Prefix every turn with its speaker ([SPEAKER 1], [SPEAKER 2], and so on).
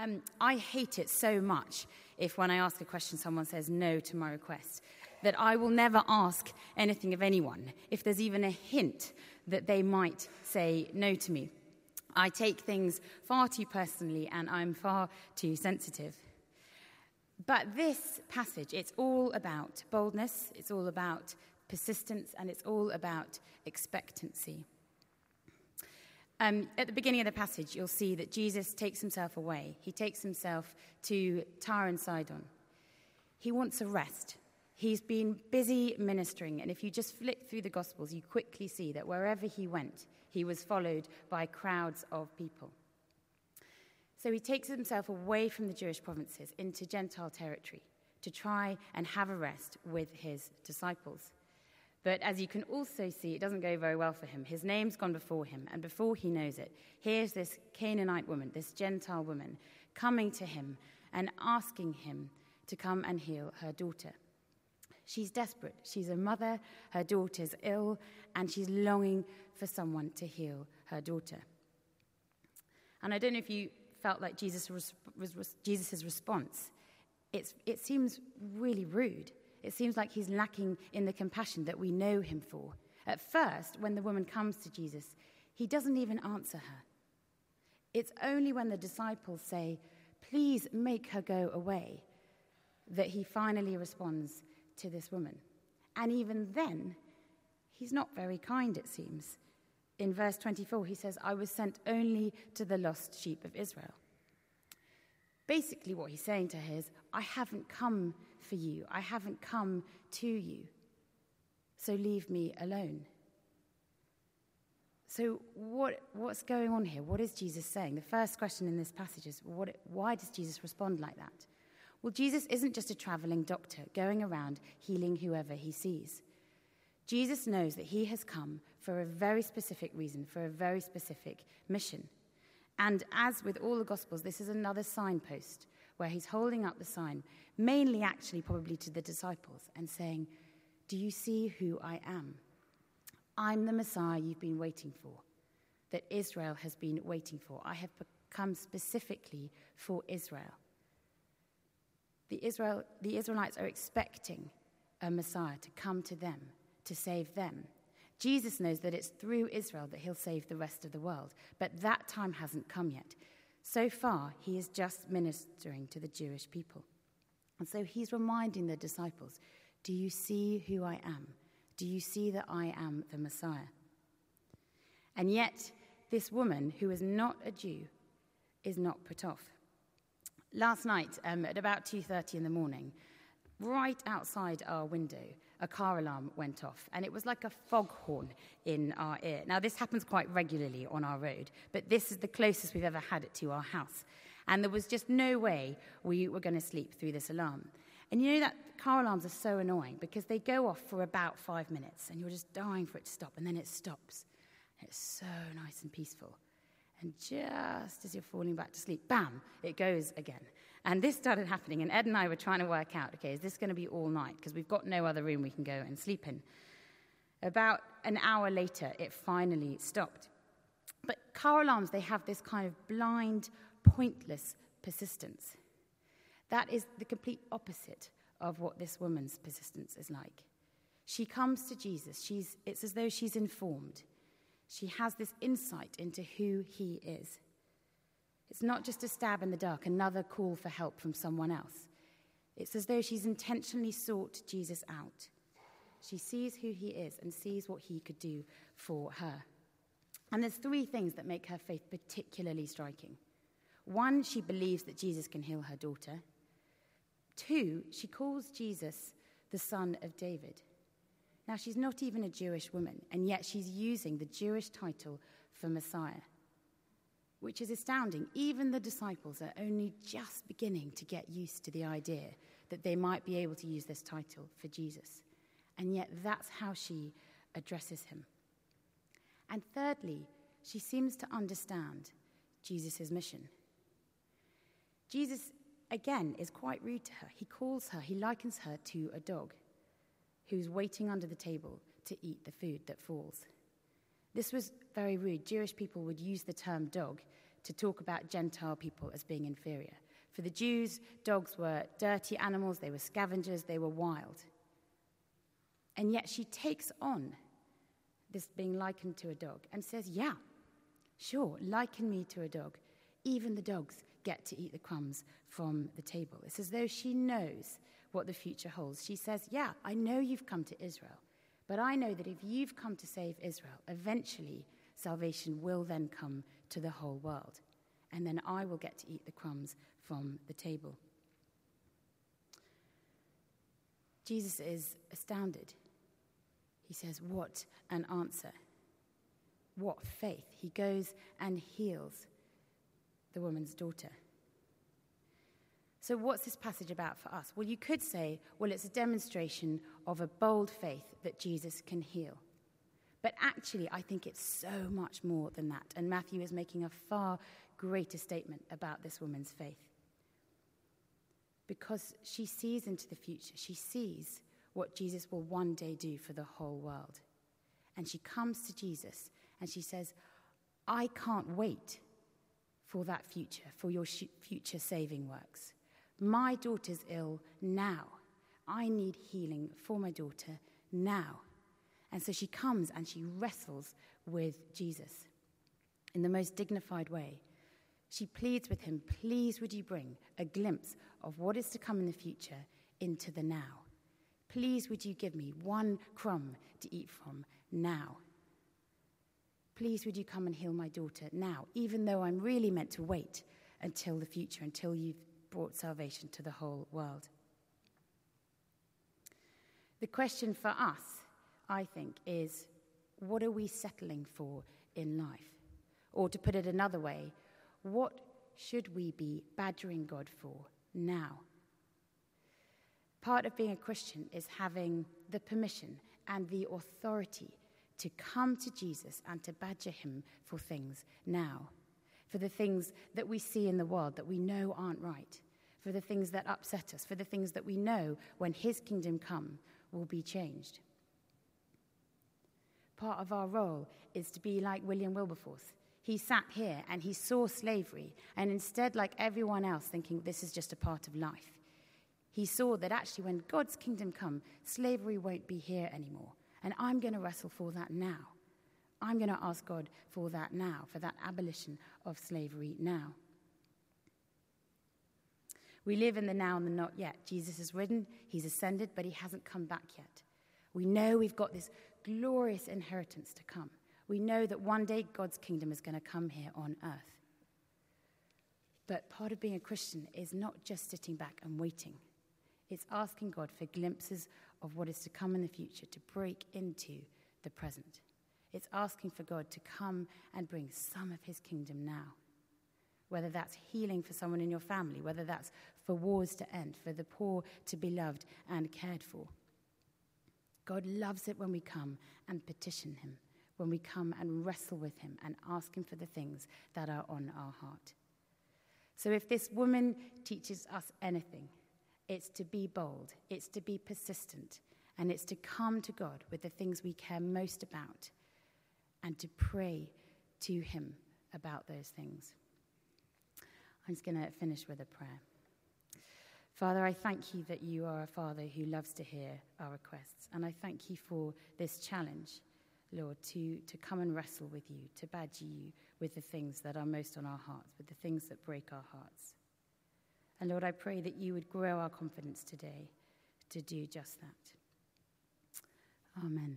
[SPEAKER 1] Um, I hate it so much if, when I ask a question, someone says no to my request, that I will never ask anything of anyone if there's even a hint that they might say no to me. I take things far too personally and I'm far too sensitive. But this passage, it's all about boldness, it's all about persistence, and it's all about expectancy. Um, at the beginning of the passage, you'll see that Jesus takes himself away. He takes himself to Tyre and Sidon. He wants a rest. He's been busy ministering, and if you just flip through the Gospels, you quickly see that wherever he went, he was followed by crowds of people. So he takes himself away from the Jewish provinces into Gentile territory to try and have a rest with his disciples. But as you can also see, it doesn't go very well for him. His name's gone before him, and before he knows it, here's this Canaanite woman, this Gentile woman, coming to him and asking him to come and heal her daughter. She's desperate. She's a mother, her daughter's ill, and she's longing for someone to heal her daughter. And I don't know if you felt like Jesus was, was, Jesus' response. It's, it seems really rude. It seems like he's lacking in the compassion that we know him for. At first, when the woman comes to Jesus, he doesn't even answer her. It's only when the disciples say, Please make her go away, that he finally responds to this woman. And even then, he's not very kind, it seems. In verse 24, he says, I was sent only to the lost sheep of Israel. Basically, what he's saying to her is, I haven't come for you, I haven't come to you, so leave me alone. So, what, what's going on here? What is Jesus saying? The first question in this passage is what, why does Jesus respond like that? Well, Jesus isn't just a traveling doctor going around healing whoever he sees. Jesus knows that he has come for a very specific reason, for a very specific mission. And as with all the Gospels, this is another signpost where he's holding up the sign, mainly actually probably to the disciples, and saying, Do you see who I am? I'm the Messiah you've been waiting for, that Israel has been waiting for. I have come specifically for Israel. The, Israel, the Israelites are expecting a Messiah to come to them, to save them. Jesus knows that it's through Israel that he'll save the rest of the world, but that time hasn't come yet. So far, he is just ministering to the Jewish people. And so he's reminding the disciples Do you see who I am? Do you see that I am the Messiah? And yet, this woman, who is not a Jew, is not put off. Last night, um, at about 2.30 in the morning, right outside our window, a car alarm went off, and it was like a foghorn in our ear. Now, this happens quite regularly on our road, but this is the closest we've ever had it to our house. And there was just no way we were going to sleep through this alarm. And you know that car alarms are so annoying because they go off for about five minutes, and you're just dying for it to stop, and then it stops. It's so nice and peaceful. And just as you're falling back to sleep, bam, it goes again. And this started happening, and Ed and I were trying to work out okay, is this going to be all night? Because we've got no other room we can go and sleep in. About an hour later, it finally stopped. But car alarms, they have this kind of blind, pointless persistence. That is the complete opposite of what this woman's persistence is like. She comes to Jesus. She's, it's as though she's informed she has this insight into who he is. It's not just a stab in the dark, another call for help from someone else. It's as though she's intentionally sought Jesus out. She sees who he is and sees what he could do for her. And there's three things that make her faith particularly striking. One, she believes that Jesus can heal her daughter. Two, she calls Jesus the son of David. Now, she's not even a Jewish woman, and yet she's using the Jewish title for Messiah, which is astounding. Even the disciples are only just beginning to get used to the idea that they might be able to use this title for Jesus. And yet, that's how she addresses him. And thirdly, she seems to understand Jesus' mission. Jesus, again, is quite rude to her. He calls her, he likens her to a dog who's waiting under the table to eat the food that falls. This was very rude. Jewish people would use the term dog to talk about Gentile people as being inferior. For the Jews, dogs were dirty animals, they were scavengers, they were wild. And yet she takes on this being likened to a dog and says, Yeah, sure, liken me to a dog. Even the dogs get to eat the crumbs from the table. It's as though she knows what the future holds. She says, Yeah, I know you've come to Israel, but I know that if you've come to save Israel, eventually salvation will then come to the whole world. And then I will get to eat the crumbs from the table. Jesus is astounded. He says, What an answer! What faith! He goes and heals the woman's daughter. So, what's this passage about for us? Well, you could say, well, it's a demonstration of a bold faith that Jesus can heal. But actually, I think it's so much more than that. And Matthew is making a far greater statement about this woman's faith. Because she sees into the future, she sees what Jesus will one day do for the whole world. And she comes to Jesus and she says, I can't wait for that future, for your future saving works. My daughter's ill now. I need healing for my daughter now. And so she comes and she wrestles with Jesus in the most dignified way. She pleads with him, Please, would you bring a glimpse of what is to come in the future into the now? Please, would you give me one crumb to eat from now? Please, would you come and heal my daughter now, even though I'm really meant to wait until the future, until you've brought salvation to the whole world. The question for us, I think, is what are we settling for in life? Or to put it another way, what should we be badgering God for now? Part of being a Christian is having the permission and the authority to come to Jesus and to badger him for things now for the things that we see in the world that we know aren't right, for the things that upset us, for the things that we know when His kingdom come will be changed. Part of our role is to be like William Wilberforce. He sat here and he saw slavery, and instead, like everyone else, thinking this is just a part of life, he saw that actually, when God's kingdom come, slavery won't be here anymore. And I'm going to wrestle for that now. I'm going to ask God for that now, for that abolition of slavery now. We live in the now and the not yet. Jesus has risen, he's ascended, but he hasn't come back yet. We know we've got this glorious inheritance to come. We know that one day God's kingdom is going to come here on earth. But part of being a Christian is not just sitting back and waiting, it's asking God for glimpses of what is to come in the future to break into the present. It's asking for God to come and bring some of his kingdom now. Whether that's healing for someone in your family, whether that's for wars to end, for the poor to be loved and cared for. God loves it when we come and petition him, when we come and wrestle with him and ask him for the things that are on our heart. So if this woman teaches us anything, it's to be bold, it's to be persistent, and it's to come to God with the things we care most about and to pray to Him about those things. I'm just going to finish with a prayer. Father, I thank you that you are a Father who loves to hear our requests. And I thank you for this challenge, Lord, to, to come and wrestle with you, to badger you with the things that are most on our hearts, with the things that break our hearts. And Lord, I pray that you would grow our confidence today to do just that. Amen.